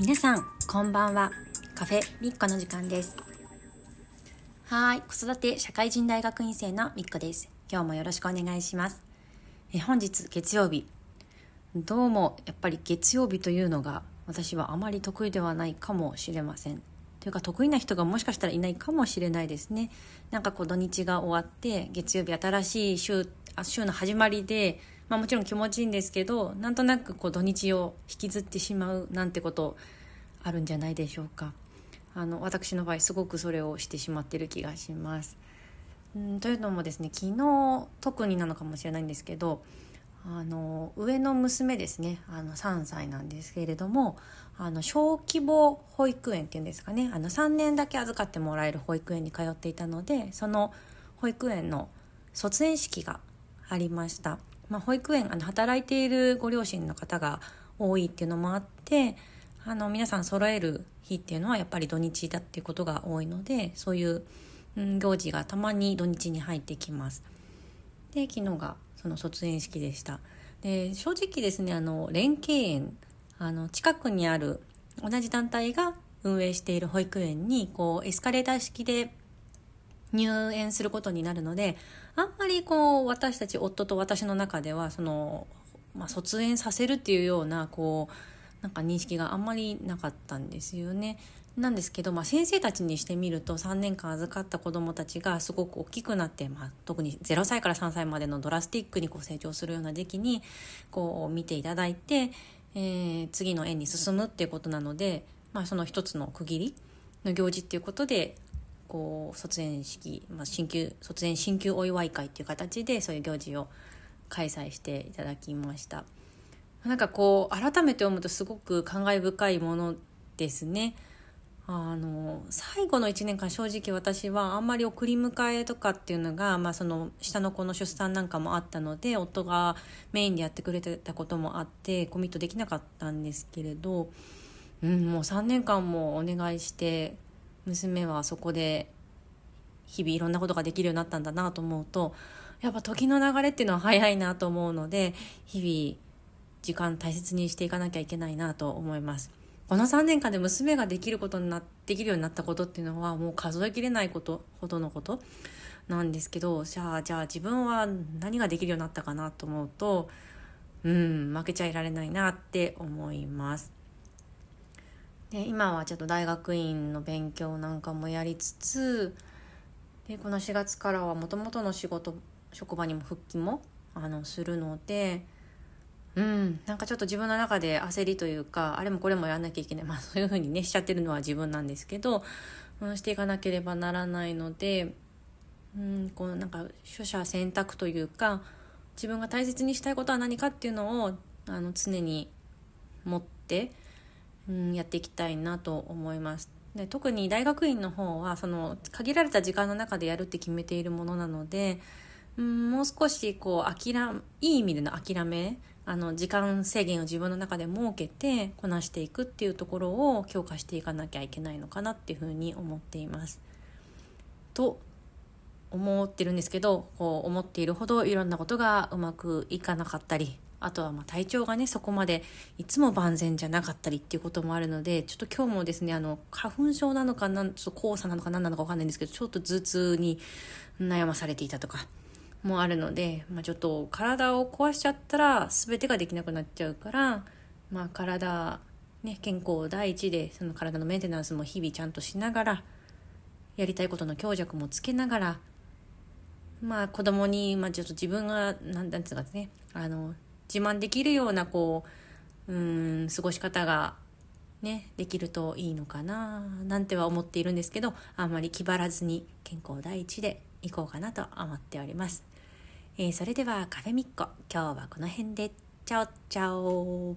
皆さんこんばんは。カフェみっこの時間です。はい。子育て社会人大学院生のみっこです。今日もよろしくお願いします。え本日月曜日。どうもやっぱり月曜日というのが私はあまり得意ではないかもしれません。というか得意な人がもしかしたらいないかもしれないですね。なんかこう土日が終わって月曜日新しい週週の始まりでまあ、もちろん気持ちいいんですけどなんとなくこう土日を引きずってしまうなんてことあるんじゃないでしょうかあの私の場合すごくそれをしてしまってる気がします。んというのもですね昨日特になのかもしれないんですけどあの上の娘ですねあの3歳なんですけれどもあの小規模保育園っていうんですかねあの3年だけ預かってもらえる保育園に通っていたのでその保育園の卒園式がありました。まあ、保育園あの働いているご両親の方が多いっていうのもあってあの皆さん揃える日っていうのはやっぱり土日だっていうことが多いのでそういう、行事がたまに土日に入ってきます。で昨日がその卒園式でした。で正直ですねあの連携園あの近くにある同じ団体が運営している保育園にこうエスカレーター式で入園することになるのであんまりこう私たち夫と私の中ではその、まあ、卒園させるっていうようなこうなんか認識があんまりなかったんですよね。なんですけど、まあ、先生たちにしてみると3年間預かった子どもたちがすごく大きくなって、まあ、特に0歳から3歳までのドラスティックにこう成長するような時期にこう見ていただいて、えー、次の園に進むっていうことなので、まあ、その一つの区切りの行事っていうことでこう卒園式、まあ、新旧卒園新旧お祝い会っていう形でそういう行事を開催していただきました。なんかこう改めて読むとすごく感慨深いものですね。あの最後の1年間正直私はあんまり送り迎えとかっていうのが、まあ、その下の子の出産なんかもあったので夫がメインでやってくれてたこともあってコミットできなかったんですけれど、うん、もう3年間もお願いして娘はそこで日々いろんなことができるようになったんだなと思うとやっぱ時の流れっていうのは早いなと思うので日々時間大切にしていかなきゃいけないなと思います。この3年間で娘ができることになできるようになったことっていうのはもう数えきれないことほどのことなんですけどじゃあじゃあ自分は何ができるようになったかなと思うとうん負けちゃいられないなって思います。で今はちょっと大学院の勉強なんかもやりつつでこの4月からはもともとの仕事職場にも復帰もあのするのでうんなんかちょっと自分の中で焦りというかあれもこれもやんなきゃいけない。まあそういうふうにねしちゃってるのは自分なんですけど、うん、していかなければならないのでうんこうなんか取捨選択というか自分が大切にしたいことは何かっていうのをあの常に持ってうん、やっていきたいなと思います。で特に大学院の方はその限られた時間の中でやるって決めているものなので、うん、もう少しこう諦いい意味での諦めあの時間制限を自分の中で設けてこなしていくっていうところを強化していかなきゃいけないのかなっていうふうに思っています。と思ってるんですけどこう思っているほどいろんなことがうまくいかなかったりあとはま体調がねそこまでいつも万全じゃなかったりっていうこともあるのでちょっと今日もですねあの花粉症なのかなんちょっと黄砂なのか何なのか分かんないんですけどちょっと頭痛に悩まされていたとかもあるので、まあ、ちょっと体を壊しちゃったら全てができなくなっちゃうから、まあ、体、ね、健康第一でその体のメンテナンスも日々ちゃんとしながらやりたいことの強弱もつけながらまあ子供に、まあ、ちょっと自分が何て言うんですかねあの自慢できるようなこううん過ごし方がねできるといいのかななんては思っているんですけどあんまり気張らずに健康第一でいこうかなと思っております、えー、それではカフェミッコ今日はこの辺で。チャオチャオ